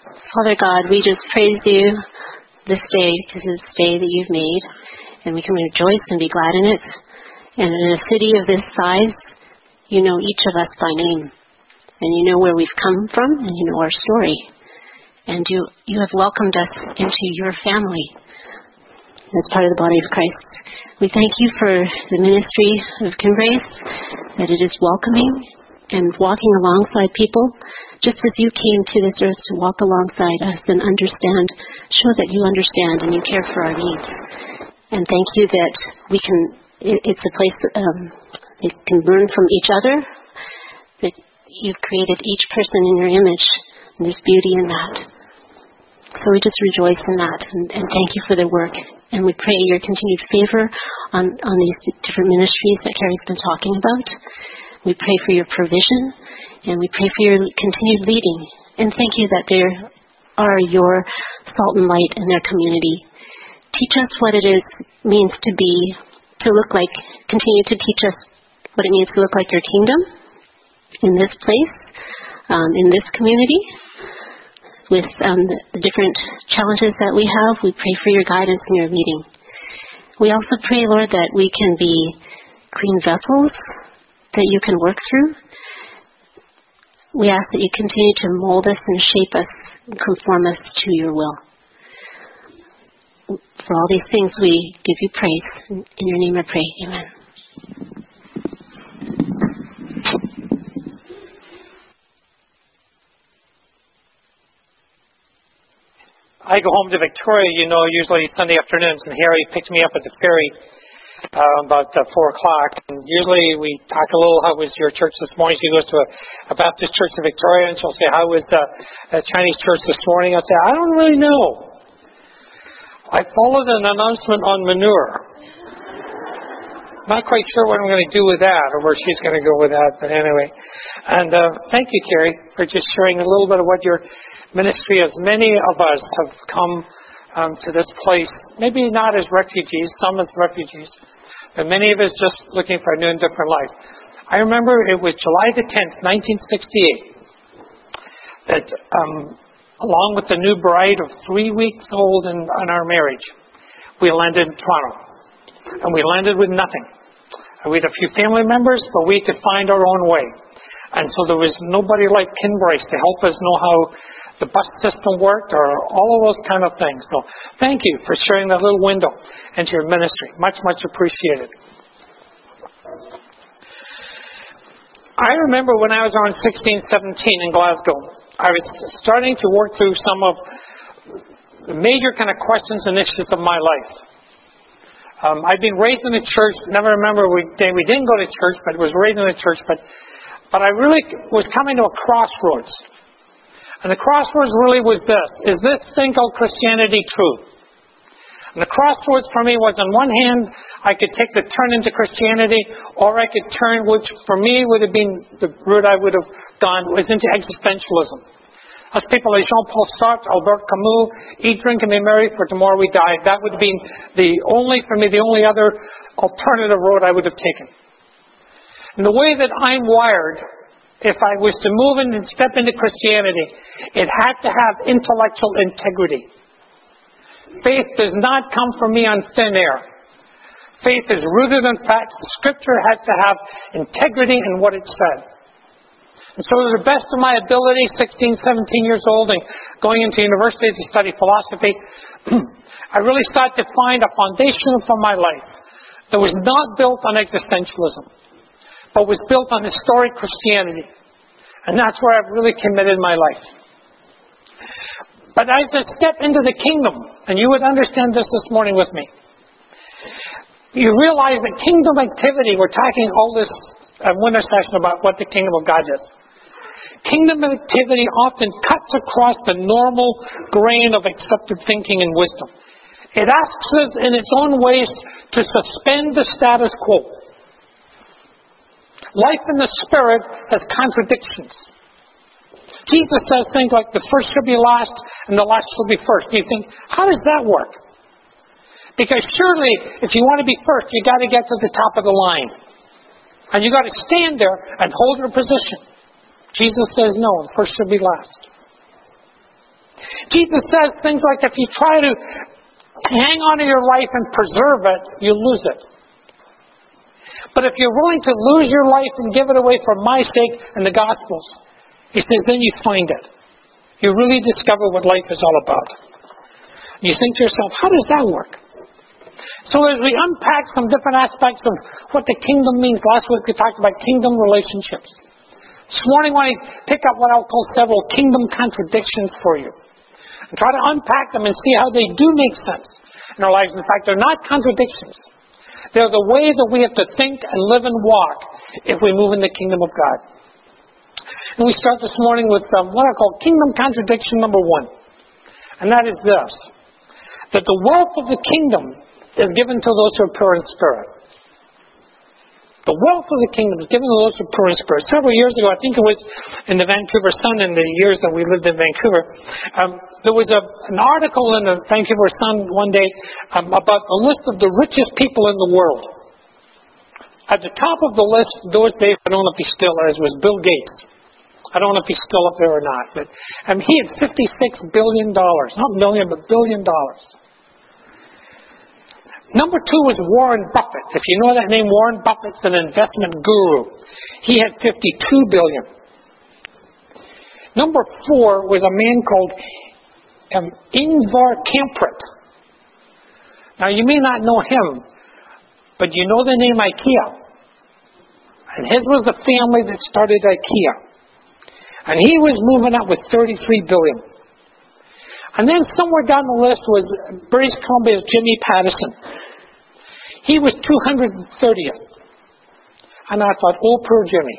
Father God, we just praise you this day because it's a day that you've made, and we can rejoice and be glad in it. And in a city of this size, you know each of us by name, and you know where we've come from, and you know our story. And you, you have welcomed us into your family as part of the body of Christ. We thank you for the ministry of Kinbrace, that it is welcoming and walking alongside people, just as you came to this earth to walk alongside us and understand, show that you understand and you care for our needs. And thank you that we can, it's a place um, that can learn from each other, that you've created each person in your image, and there's beauty in that. So we just rejoice in that and, and thank you for their work. And we pray your continued favor on, on these different ministries that Carrie's been talking about. We pray for your provision and we pray for your continued leading. And thank you that they are your salt and light in their community. Teach us what it is means to be, to look like, continue to teach us what it means to look like your kingdom in this place, um, in this community, with um, the, different challenges that we have. We pray for your guidance and your leading. We also pray, Lord, that we can be clean vessels that you can work through. We ask that you continue to mold us and shape us and conform us to your will. For all these things, we give you praise. In your name I pray. Amen. I go home to Victoria, you know, usually Sunday afternoons, and Harry picks me up at the ferry uh, about uh, four o'clock. And usually we talk a little. How was your church this morning? She goes to a, a Baptist church in Victoria, and she'll say, "How was uh, Chinese church this morning?" I'll say, "I don't really know. I followed an announcement on manure. Not quite sure what I'm going to do with that, or where she's going to go with that. But anyway, and uh, thank you, Carrie, for just sharing a little bit of what your ministry, as many of us have come um, to this place, maybe not as refugees, some as refugees, but many of us just looking for a new and different life. I remember it was July the 10th, 1968, that um, along with the new bride of three weeks old in, in our marriage, we landed in Toronto. And we landed with nothing. And we had a few family members, but we could find our own way. And so there was nobody like Kinbrace to help us know how the bus system worked or all of those kind of things. So thank you for sharing that little window into your ministry. Much, much appreciated. I remember when I was around 16, 17 in Glasgow, I was starting to work through some of the major kind of questions and issues of my life. Um, I'd been raised in a church. Never remember we we didn't go to church, but was raised in a church. But but I really was coming to a crossroads. And the crossroads really was this. Is this called Christianity true? And the crossroads for me was on one hand, I could take the turn into Christianity, or I could turn, which for me would have been the route I would have gone, was into existentialism. As people like Jean-Paul Sartre, Albert Camus, eat, drink, and be merry, for tomorrow we die. That would have been the only, for me, the only other alternative road I would have taken. And the way that I'm wired, if I was to move and step into Christianity, it had to have intellectual integrity. Faith does not come from me on thin air. Faith is rooted in facts. Scripture has to have integrity in what it says. And so, to the best of my ability, 16, 17 years old, and going into university to study philosophy, I really started to find a foundation for my life that was not built on existentialism but was built on historic Christianity. And that's where I've really committed my life. But as I step into the kingdom, and you would understand this this morning with me, you realize that kingdom activity, we're talking all this uh, winter session about what the kingdom of God is. Kingdom activity often cuts across the normal grain of accepted thinking and wisdom. It asks us in its own ways to suspend the status quo. Life in the Spirit has contradictions. Jesus says things like the first shall be last and the last shall be first. You think, how does that work? Because surely, if you want to be first, you got to get to the top of the line. And you got to stand there and hold your position. Jesus says, no, the first shall be last. Jesus says things like if you try to hang on to your life and preserve it, you lose it. But if you're willing to lose your life and give it away for my sake and the gospel's, he says, then you find it. You really discover what life is all about. You think to yourself, how does that work? So as we unpack some different aspects of what the kingdom means, last week we talked about kingdom relationships. This morning I want to pick up what I'll call several kingdom contradictions for you. And try to unpack them and see how they do make sense in our lives. In fact, they're not contradictions. They're the way that we have to think and live and walk if we move in the kingdom of God. And we start this morning with um, what I call kingdom contradiction number one. And that is this that the wealth of the kingdom is given to those who are pure in spirit. The wealth of the kingdom is given to those who spirit. Several years ago, I think it was in the Vancouver Sun in the years that we lived in Vancouver, um, there was a, an article in the Vancouver Sun one day um, about a list of the richest people in the world. At the top of the list those days, I don't know if he still is, was Bill Gates. I don't know if he's still up there or not, but um, he had $56 billion. Not million, but billion dollars. Number two was Warren Buffett. If you know that name, Warren Buffett's an investment guru. He had 52 billion. Number four was a man called um, Ingvar Kamprad. Now you may not know him, but you know the name IKEA. And his was the family that started IKEA. And he was moving up with 33 billion. And then somewhere down the list was British Columbia's Jimmy Pattison. He was 230th. And I thought, oh, poor Jimmy.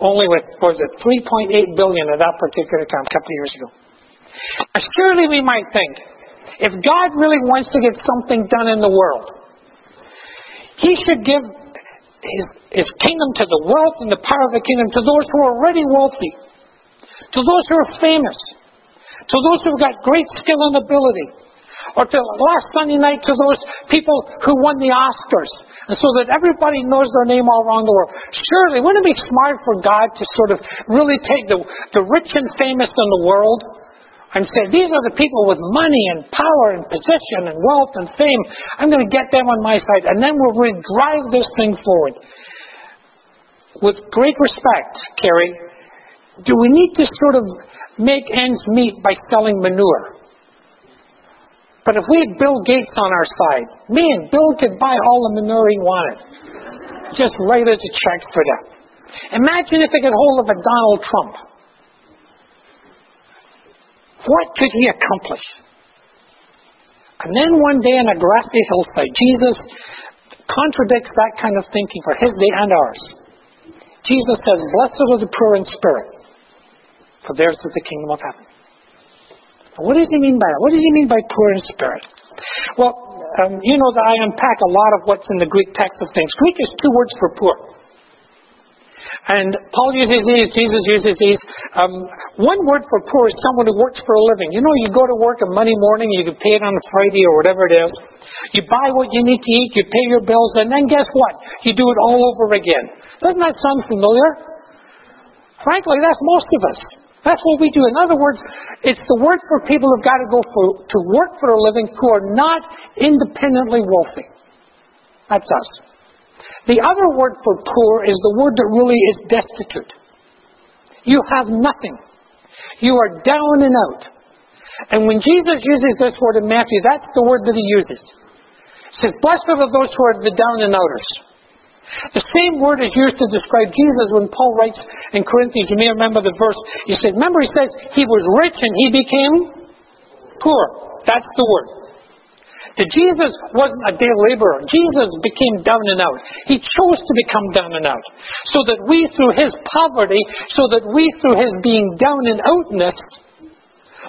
Only with, was it 3.8 billion at that particular time, a couple of years ago. Surely we might think, if God really wants to get something done in the world, He should give his, his kingdom to the wealth and the power of the kingdom to those who are already wealthy, to those who are famous, to those who have got great skill and ability, or to last Sunday night to those people who won the Oscars, and so that everybody knows their name all around the world. Surely, wouldn't it be smart for God to sort of really take the, the rich and famous in the world and say, these are the people with money and power and position and wealth and fame. I'm going to get them on my side. And then we'll really drive this thing forward. With great respect, Carrie, do we need to sort of make ends meet by selling manure? But if we had Bill Gates on our side, man, Bill could buy all the manure he wanted. Just write us a check for that. Imagine if they get hold of a Donald Trump. What could he accomplish? And then one day on a grassy hillside, Jesus contradicts that kind of thinking for his day and ours. Jesus says, Blessed are the poor in spirit, for theirs is the kingdom of heaven. What does he mean by that? What does he mean by poor in spirit? Well, um, you know that I unpack a lot of what's in the Greek text of things. Greek is two words for poor. And Paul uses these, Jesus uses these. Um, one word for poor is someone who works for a living. You know, you go to work on Monday morning, you can pay it on a Friday or whatever it is. You buy what you need to eat, you pay your bills, and then guess what? You do it all over again. Doesn't that sound familiar? Frankly, that's most of us. That's what we do. In other words, it's the word for people who've got to go for, to work for a living who are not independently wealthy. That's us. The other word for poor is the word that really is destitute. You have nothing. You are down and out. And when Jesus uses this word in Matthew, that's the word that he uses. He says, Blessed are those who are the down and outers. The same word is used to describe Jesus when Paul writes in Corinthians. You may remember the verse. He said, Remember, he says, He was rich and he became poor. That's the word. That Jesus wasn't a day laborer. Jesus became down and out. He chose to become down and out. So that we, through his poverty, so that we, through his being down and outness,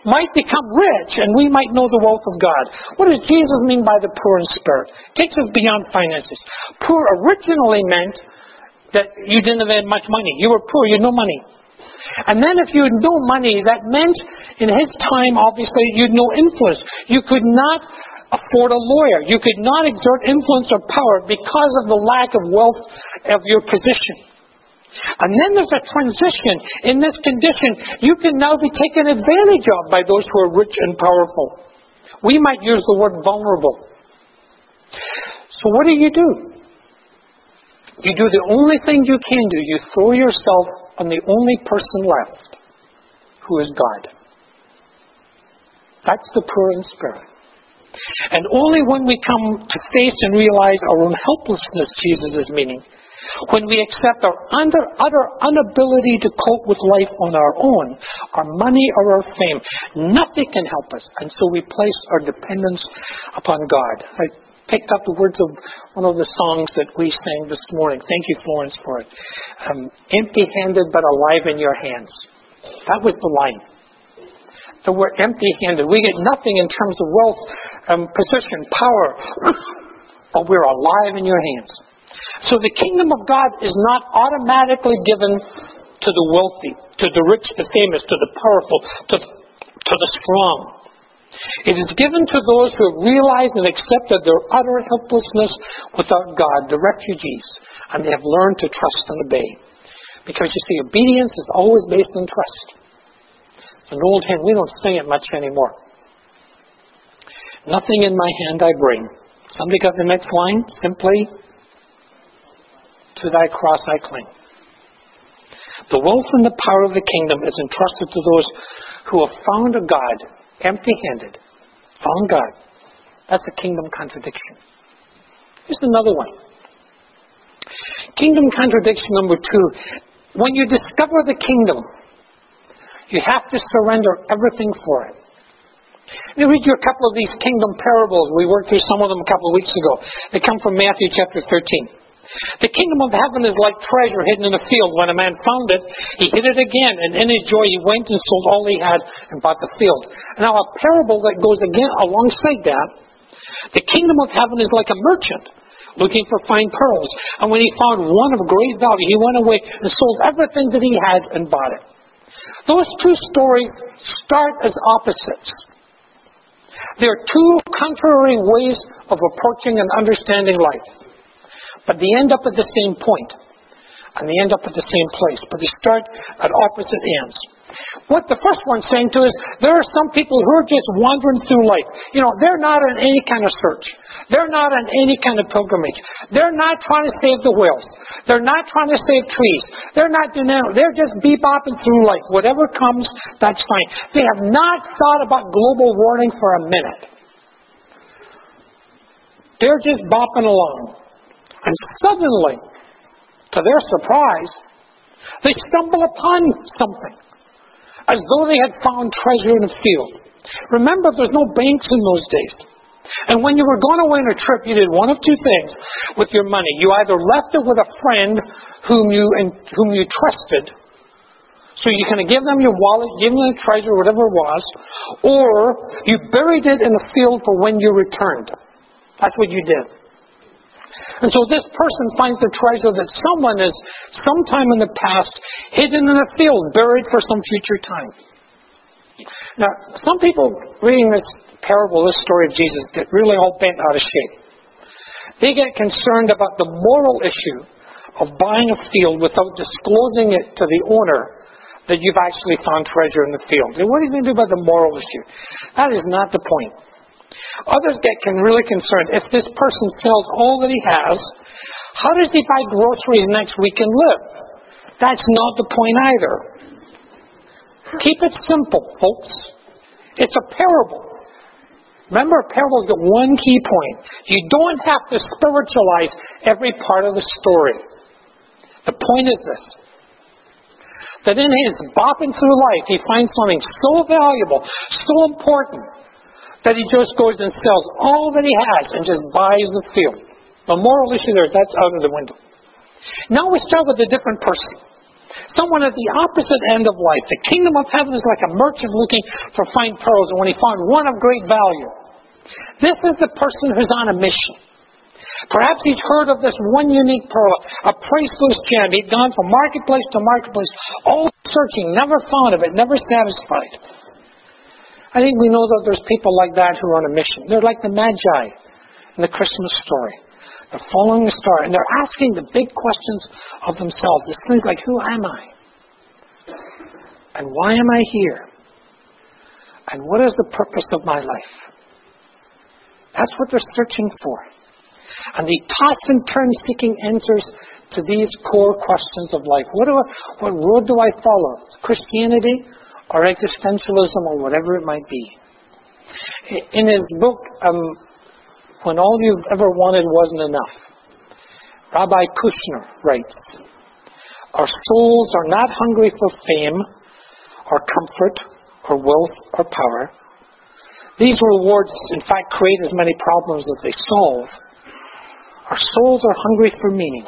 might become rich and we might know the wealth of God. What does Jesus mean by the poor in spirit? Takes us beyond finances. Poor originally meant that you didn't have much money. You were poor, you had no money. And then if you had no money, that meant in his time, obviously, you had no influence. You could not afford a lawyer. You could not exert influence or power because of the lack of wealth of your position. And then there's a transition. In this condition, you can now be taken advantage of by those who are rich and powerful. We might use the word vulnerable. So what do you do? You do the only thing you can do. You throw yourself on the only person left, who is God. That's the poor in spirit. And only when we come to face and realize our own helplessness, Jesus is meaning, when we accept our under, utter inability to cope with life on our own, our money or our fame, nothing can help us. And so we place our dependence upon God. I picked up the words of one of the songs that we sang this morning. Thank you, Florence, for it. Um, empty handed but alive in your hands. That was the line. So we're empty handed. We get nothing in terms of wealth, um, position, power, but we're alive in your hands. So the kingdom of God is not automatically given to the wealthy, to the rich, the famous, to the powerful, to, to the strong. It is given to those who have realized and accepted their utter helplessness without God, the refugees, and they have learned to trust and obey. Because you see, obedience is always based on trust. It's an old hymn. We don't sing it much anymore. Nothing in my hand I bring. Somebody got the next line? Simply to thy cross I cling. The wealth and the power of the kingdom is entrusted to those who have found a God empty handed. Found God. That's a kingdom contradiction. Here's another one. Kingdom contradiction number two. When you discover the kingdom, you have to surrender everything for it. Let me read you a couple of these kingdom parables. We worked through some of them a couple of weeks ago. They come from Matthew chapter 13. The kingdom of heaven is like treasure hidden in a field. When a man found it, he hid it again, and in his joy he went and sold all he had and bought the field. Now a parable that goes again alongside that, the kingdom of heaven is like a merchant looking for fine pearls. And when he found one of great value, he went away and sold everything that he had and bought it. Those two stories start as opposites. They are two contrary ways of approaching and understanding life. But they end up at the same point, and they end up at the same place, but they start at opposite ends. What the first one's saying to us, there are some people who are just wandering through life. You know, they're not on any kind of search. They're not on any kind of pilgrimage. They're not trying to save the whales. They're not trying to save trees. They're not doing that. They're just bebopping through life. Whatever comes, that's fine. They have not thought about global warming for a minute. They're just bopping along. And suddenly, to their surprise, they stumble upon something, as though they had found treasure in a field. Remember, there's no banks in those days. And when you were going away on a trip, you did one of two things with your money. You either left it with a friend whom you, whom you trusted, so you kind of give them your wallet, give them the treasure, whatever it was, or you buried it in a field for when you returned. That's what you did. And so this person finds the treasure that someone has sometime in the past hidden in a field, buried for some future time. Now, some people reading this parable, this story of Jesus, get really all bent out of shape. They get concerned about the moral issue of buying a field without disclosing it to the owner that you've actually found treasure in the field. And what are you going to do about the moral issue? That is not the point. Others get can really concerned. If this person sells all that he has, how does he buy groceries next week and live? That's not the point either. Keep it simple, folks. It's a parable. Remember, a parable is one key point. You don't have to spiritualize every part of the story. The point is this that in his bopping through life, he finds something so valuable, so important, that he just goes and sells all that he has and just buys the field. The moral issue there is that's out of the window. Now we start with a different person. Someone at the opposite end of life. The kingdom of heaven is like a merchant looking for fine pearls, and when he found one of great value. This is the person who's on a mission. Perhaps he's heard of this one unique pearl, a priceless gem. He'd gone from marketplace to marketplace, all searching, never found of it, never satisfied. I think we know that there's people like that who are on a mission. They're like the Magi in the Christmas story. They're following the star, and they're asking the big questions of themselves. It's things like, who am I? And why am I here? And what is the purpose of my life? That's what they're searching for. And they toss and turn seeking answers to these core questions of life. What, do I, what road do I follow? Christianity or existentialism or whatever it might be. In his book, um, When All You've Ever Wanted Wasn't Enough, Rabbi Kushner writes, Our souls are not hungry for fame or comfort or wealth or power. These rewards, in fact, create as many problems as they solve. Our souls are hungry for meaning,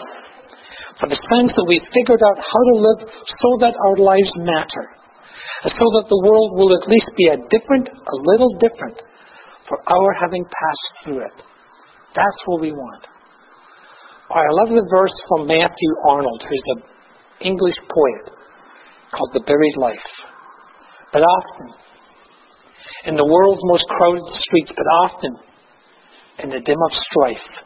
for the sense that we've figured out how to live so that our lives matter, so that the world will at least be a different, a little different, for our having passed through it. That's what we want. I love the verse from Matthew Arnold, who's an English poet, called The Buried Life. But often, in the world's most crowded streets, but often in the dim of strife,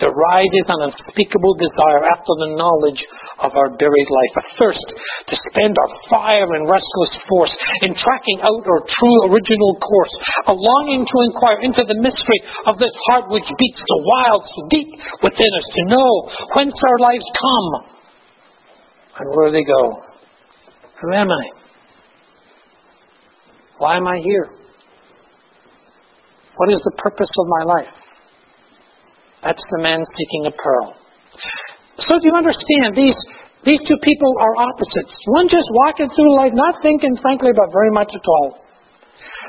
there rises an unspeakable desire after the knowledge of our buried life, a thirst to spend our fire and restless force in tracking out our true original course, a longing to inquire into the mystery of this heart which beats so wild, so deep within us, to know whence our lives come and where they go. Who am I? Why am I here? What is the purpose of my life? That's the man seeking a pearl. So do you understand? These, these two people are opposites. One just walking through life, not thinking, frankly, about very much at all.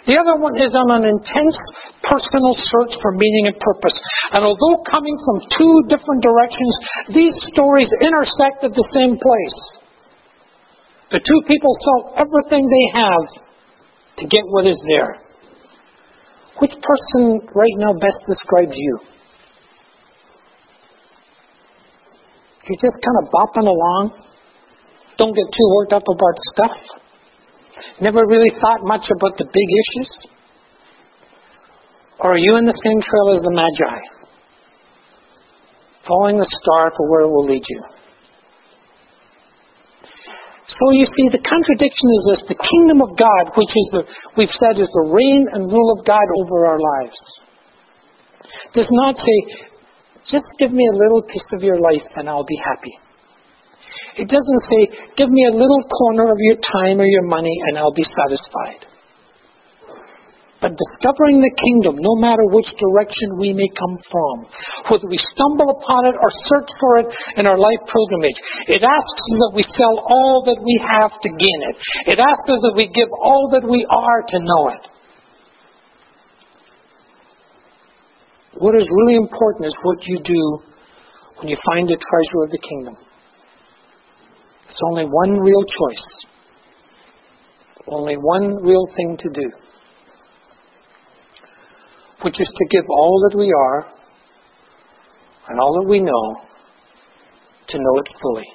The other one is on an intense personal search for meaning and purpose. And although coming from two different directions, these stories intersect at the same place. The two people sell everything they have to get what is there. Which person right now best describes you? You're just kind of bopping along. Don't get too worked up about stuff. Never really thought much about the big issues. Or are you in the same trail as the Magi? Following the star for where it will lead you. So you see, the contradiction is this the kingdom of God, which is the, we've said is the reign and rule of God over our lives, does not say, just give me a little piece of your life and I'll be happy. It doesn't say, give me a little corner of your time or your money and I'll be satisfied. But discovering the kingdom, no matter which direction we may come from, whether we stumble upon it or search for it in our life pilgrimage, it asks that we sell all that we have to gain it. It asks us that we give all that we are to know it. What is really important is what you do when you find the treasure of the kingdom. It's only one real choice, only one real thing to do which is to give all that we are and all that we know to know it fully.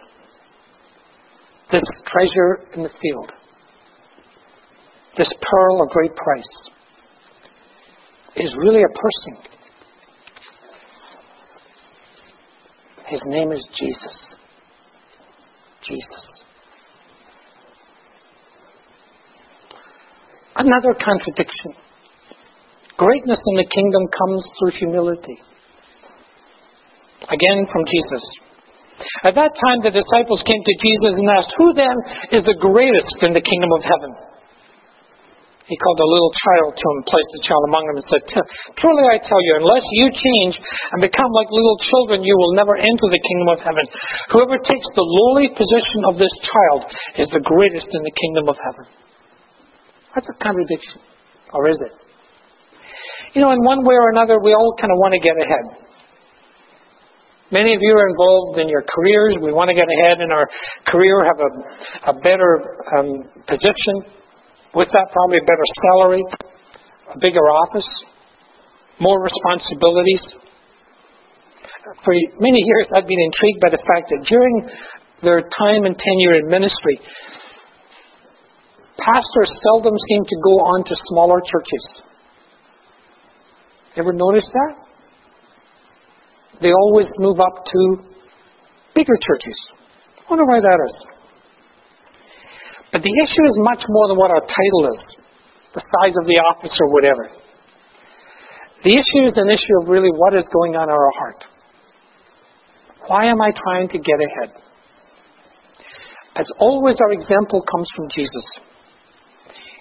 This treasure in the field, this pearl of great price, is really a person. His name is Jesus. Jesus. Another contradiction Greatness in the kingdom comes through humility. Again, from Jesus. At that time, the disciples came to Jesus and asked, Who then is the greatest in the kingdom of heaven? He called a little child to him, placed the child among them, and said, Truly I tell you, unless you change and become like little children, you will never enter the kingdom of heaven. Whoever takes the lowly position of this child is the greatest in the kingdom of heaven. That's a contradiction. Or is it? you know, in one way or another, we all kind of want to get ahead. Many of you are involved in your careers. We want to get ahead in our career, have a, a better um, position. With that, probably a better salary, a bigger office, more responsibilities. For many years, I've been intrigued by the fact that during their time and tenure in ministry, pastors seldom seem to go on to smaller churches. Ever notice that? they always move up to bigger churches. I wonder why that is. But the issue is much more than what our title is, the size of the office or whatever. The issue is an issue of really what is going on in our heart. Why am I trying to get ahead? As always, our example comes from Jesus.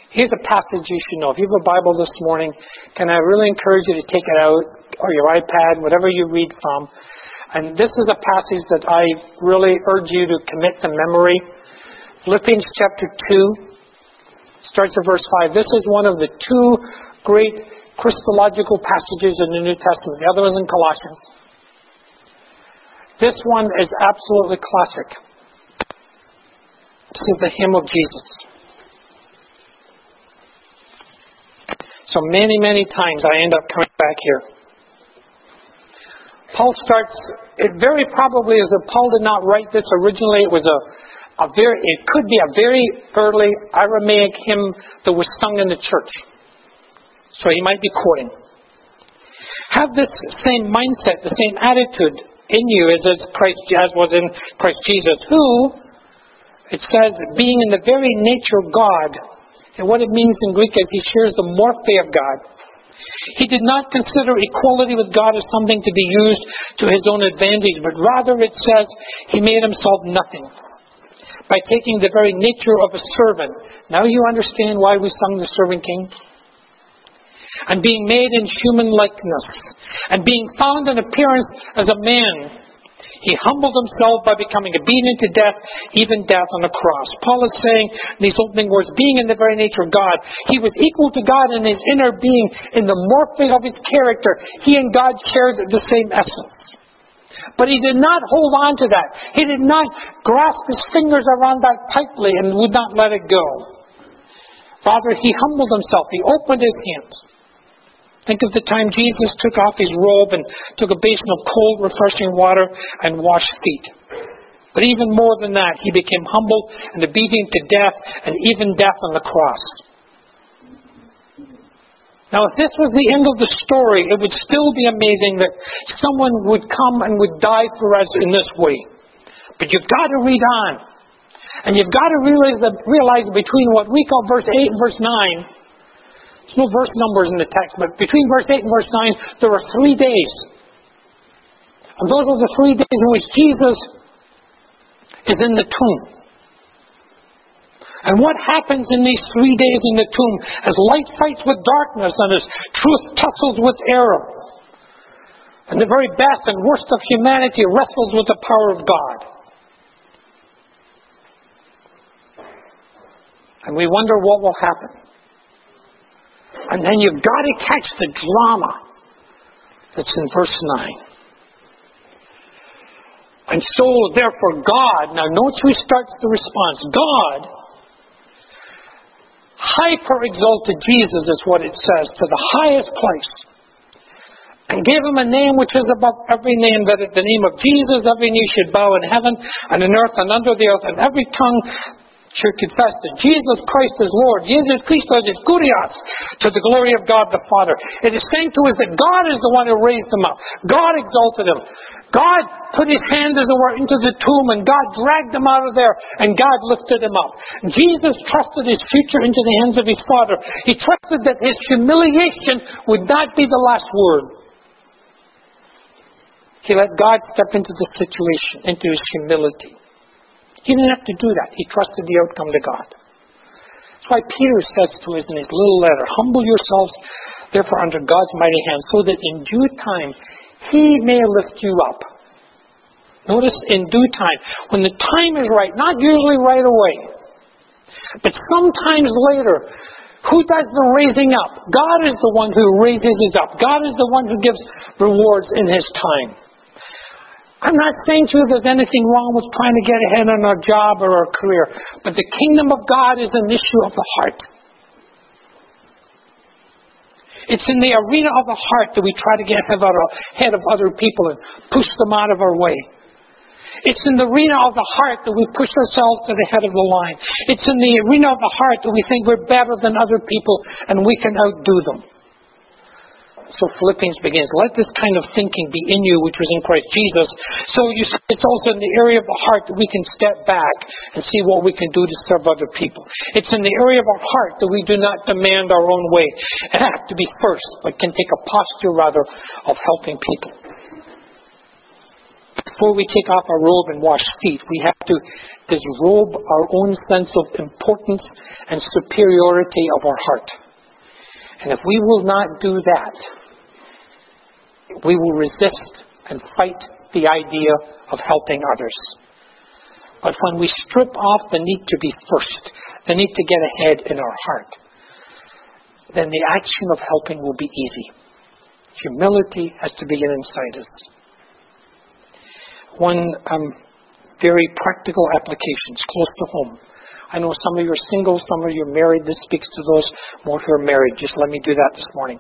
Here's a passage you should know. If you have a Bible this morning, can I really encourage you to take it out or your iPad, whatever you read from. And this is a passage that I really urge you to commit to memory. Philippians chapter 2 starts at verse 5. This is one of the two great Christological passages in the New Testament. The other is in Colossians. This one is absolutely classic. This is the hymn of Jesus. So many, many times I end up coming back here. Paul starts, it very probably is that Paul did not write this originally. It was a, a very, it could be a very early Aramaic hymn that was sung in the church. So he might be quoting. Have this same mindset, the same attitude in you as, as Christ as was in Christ Jesus, who, it says, being in the very nature of God, and what it means in Greek is he shares the morphe of God. He did not consider equality with God as something to be used to his own advantage, but rather it says he made himself nothing by taking the very nature of a servant. Now you understand why we sung the servant king? And being made in human likeness, and being found in appearance as a man, he humbled himself by becoming obedient to death, even death on the cross. Paul is saying in these opening words, being in the very nature of God, he was equal to God in his inner being, in the morphing of his character. He and God shared the same essence. But he did not hold on to that. He did not grasp his fingers around that tightly and would not let it go. Rather, he humbled himself. He opened his hands. Think of the time Jesus took off his robe and took a basin of cold, refreshing water and washed feet. But even more than that, he became humble and obedient to death and even death on the cross. Now, if this was the end of the story, it would still be amazing that someone would come and would die for us in this way. But you've got to read on. And you've got to realize that, realize between what we call verse 8 and verse 9, there's no verse numbers in the text, but between verse 8 and verse 9, there are three days. And those are the three days in which Jesus is in the tomb. And what happens in these three days in the tomb as light fights with darkness and as truth tussles with error? And the very best and worst of humanity wrestles with the power of God. And we wonder what will happen. And then you've got to catch the drama that's in verse 9. And so, therefore, God, now notice who starts the response. God hyper exalted Jesus, is what it says, to the highest place. And gave him a name which is above every name, that at the name of Jesus every knee should bow in heaven and in earth and under the earth, and every tongue should confess that Jesus Christ is Lord. Jesus Christos is kurios to the glory of God the Father. It is saying to us that God is the one who raised him up. God exalted him. God put his hand, as it were, into the tomb and God dragged him out of there and God lifted him up. Jesus trusted his future into the hands of his Father. He trusted that his humiliation would not be the last word. He let God step into the situation, into his humility. He didn't have to do that. He trusted the outcome to God. That's why Peter says to us in his little letter, Humble yourselves, therefore, under God's mighty hand, so that in due time he may lift you up. Notice in due time. When the time is right, not usually right away, but sometimes later, who does the raising up? God is the one who raises us up. God is the one who gives rewards in His time. I'm not saying to you there's anything wrong with trying to get ahead in our job or our career, but the kingdom of God is an issue of the heart. It's in the arena of the heart that we try to get ahead of other people and push them out of our way. It's in the arena of the heart that we push ourselves to the head of the line. It's in the arena of the heart that we think we're better than other people and we can outdo them. So Philippians begins, let this kind of thinking be in you which was in Christ Jesus. So you see, it's also in the area of the heart that we can step back and see what we can do to serve other people. It's in the area of our heart that we do not demand our own way and have to be first, but can take a posture rather of helping people. Before we take off our robe and wash feet, we have to disrobe our own sense of importance and superiority of our heart. And if we will not do that, we will resist and fight the idea of helping others. But when we strip off the need to be first, the need to get ahead in our heart, then the action of helping will be easy. Humility has to begin inside us. One um, very practical application, close to home. I know some of you are single, some of you are married. This speaks to those more who are married. Just let me do that this morning.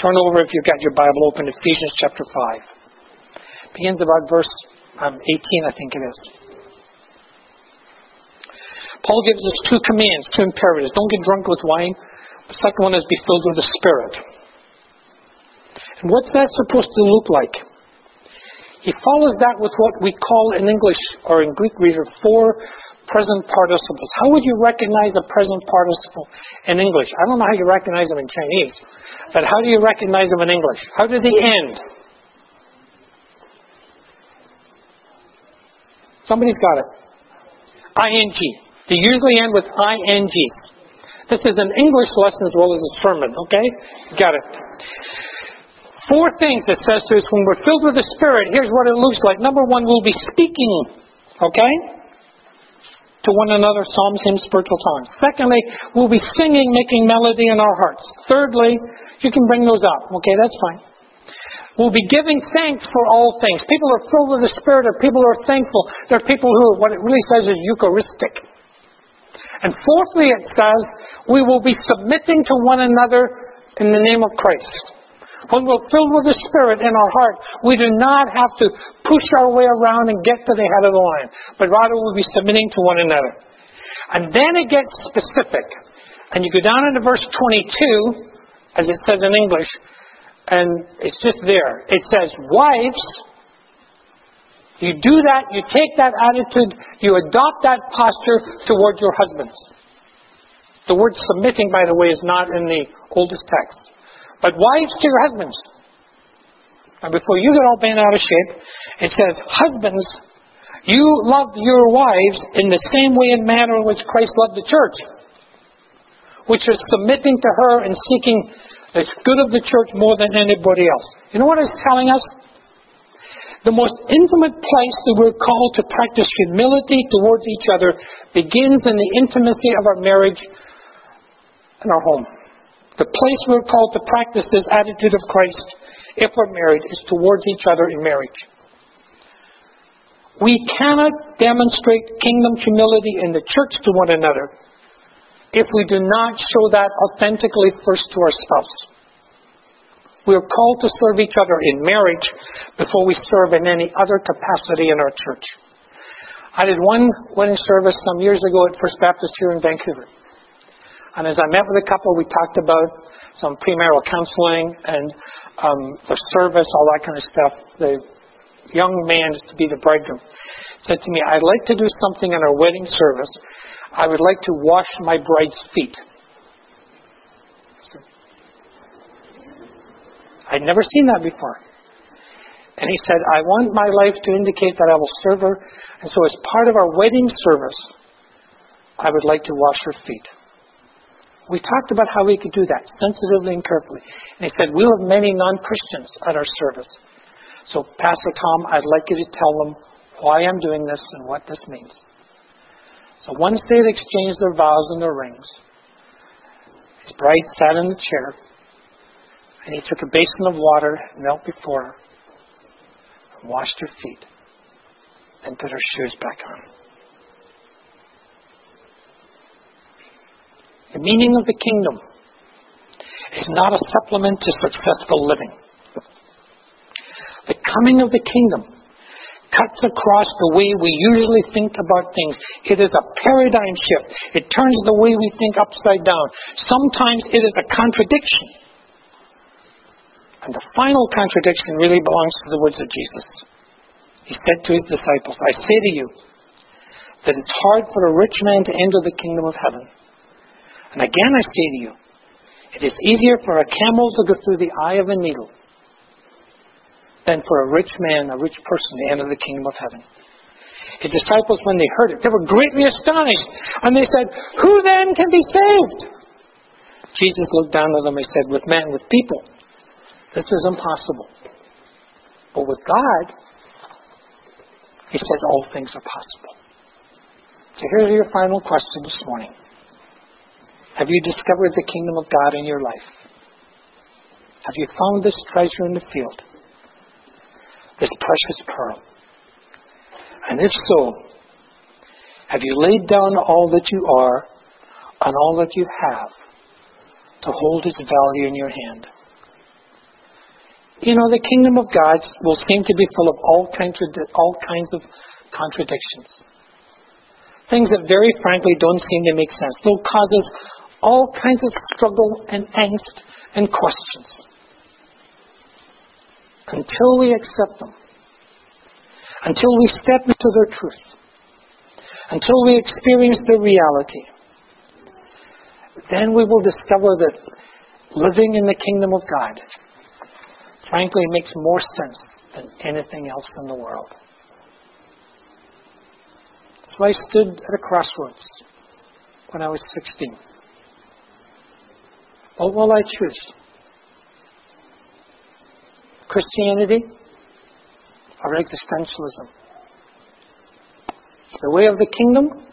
Turn over if you've got your Bible open, Ephesians chapter 5. Begins about verse um, 18, I think it is. Paul gives us two commands, two imperatives. Don't get drunk with wine. The second one is be filled with the Spirit. And what's that supposed to look like? He follows that with what we call in English or in Greek reader four present participles. How would you recognize a present participle in English? I don't know how you recognize them in Chinese, but how do you recognize them in English? How do they end? Somebody's got it. ing. They usually end with ing. This is an English lesson as well as a sermon, okay? Got it. Four things it says to us when we're filled with the Spirit. Here's what it looks like. Number one, we'll be speaking, okay? To one another, psalms, hymns, spiritual songs. Secondly, we'll be singing, making melody in our hearts. Thirdly, you can bring those up. Okay, that's fine. We'll be giving thanks for all things. People are filled with the Spirit, or people are thankful. There are people who, what it really says is Eucharistic. And fourthly, it says, we will be submitting to one another in the name of Christ. When we're filled with the Spirit in our heart, we do not have to push our way around and get to the head of the line, but rather we'll be submitting to one another. And then it gets specific. And you go down into verse 22, as it says in English, and it's just there. It says, Wives, you do that, you take that attitude, you adopt that posture towards your husbands. The word submitting, by the way, is not in the oldest text. But wives to your husbands. And before you get all bent out of shape, it says, Husbands, you love your wives in the same way and manner in which Christ loved the church, which is submitting to her and seeking the good of the church more than anybody else. You know what it's telling us? The most intimate place that we're called to practice humility towards each other begins in the intimacy of our marriage and our home. The place we're called to practice this attitude of Christ, if we're married, is towards each other in marriage. We cannot demonstrate kingdom humility in the church to one another if we do not show that authentically first to our spouse. We are called to serve each other in marriage before we serve in any other capacity in our church. I did one wedding service some years ago at First Baptist here in Vancouver. And as I met with a couple, we talked about some premarital counseling and um, the service, all that kind of stuff. The young man to be the bridegroom said to me, I'd like to do something in our wedding service. I would like to wash my bride's feet. I'd never seen that before. And he said, I want my life to indicate that I will serve her. And so, as part of our wedding service, I would like to wash her feet. We talked about how we could do that sensitively and carefully. And he said, We'll have many non Christians at our service. So, Pastor Tom, I'd like you to tell them why I'm doing this and what this means. So, once they had exchanged their vows and their rings, his bride sat in the chair, and he took a basin of water, knelt before her, and washed her feet, and put her shoes back on. The meaning of the kingdom is not a supplement to successful living. The coming of the kingdom cuts across the way we usually think about things. It is a paradigm shift. It turns the way we think upside down. Sometimes it is a contradiction. And the final contradiction really belongs to the words of Jesus. He said to his disciples, I say to you that it's hard for a rich man to enter the kingdom of heaven. And again I say to you, it is easier for a camel to go through the eye of a needle than for a rich man, a rich person to enter the kingdom of heaven. His disciples, when they heard it, they were greatly astonished. And they said, Who then can be saved? Jesus looked down at them and said, With man, with people, this is impossible. But with God, he says all things are possible. So here's your final question this morning. Have you discovered the kingdom of God in your life? Have you found this treasure in the field? This precious pearl? And if so, have you laid down all that you are and all that you have to hold its value in your hand? You know, the kingdom of God will seem to be full of all kinds of, all kinds of contradictions. Things that very frankly don't seem to make sense. They'll cause us all kinds of struggle and angst and questions. Until we accept them. Until we step into their truth. Until we experience their reality. Then we will discover that living in the kingdom of God frankly makes more sense than anything else in the world. So I stood at a crossroads when I was 16. What will I choose? Christianity or existentialism? The way of the kingdom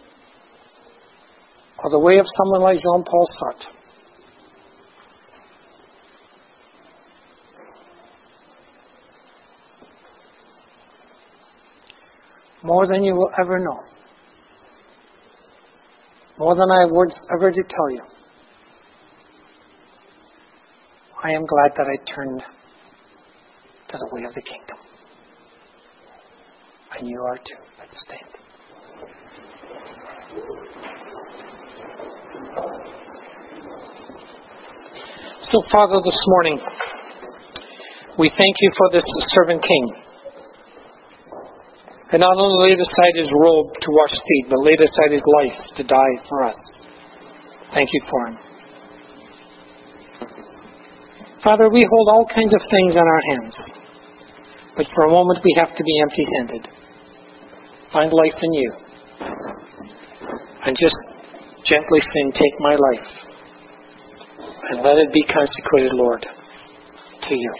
or the way of someone like Jean Paul Sartre? More than you will ever know. More than I have words ever to tell you. I am glad that I turned to the way of the kingdom. And you are too. Let's stand. So, Father, this morning, we thank you for this servant king. And not only laid aside his robe to wash feet, but laid aside his life to die for us. Thank you for him. Father, we hold all kinds of things in our hands. But for a moment we have to be empty handed. Find life in you. And just gently sing, Take my life. And let it be consecrated, Lord, to you.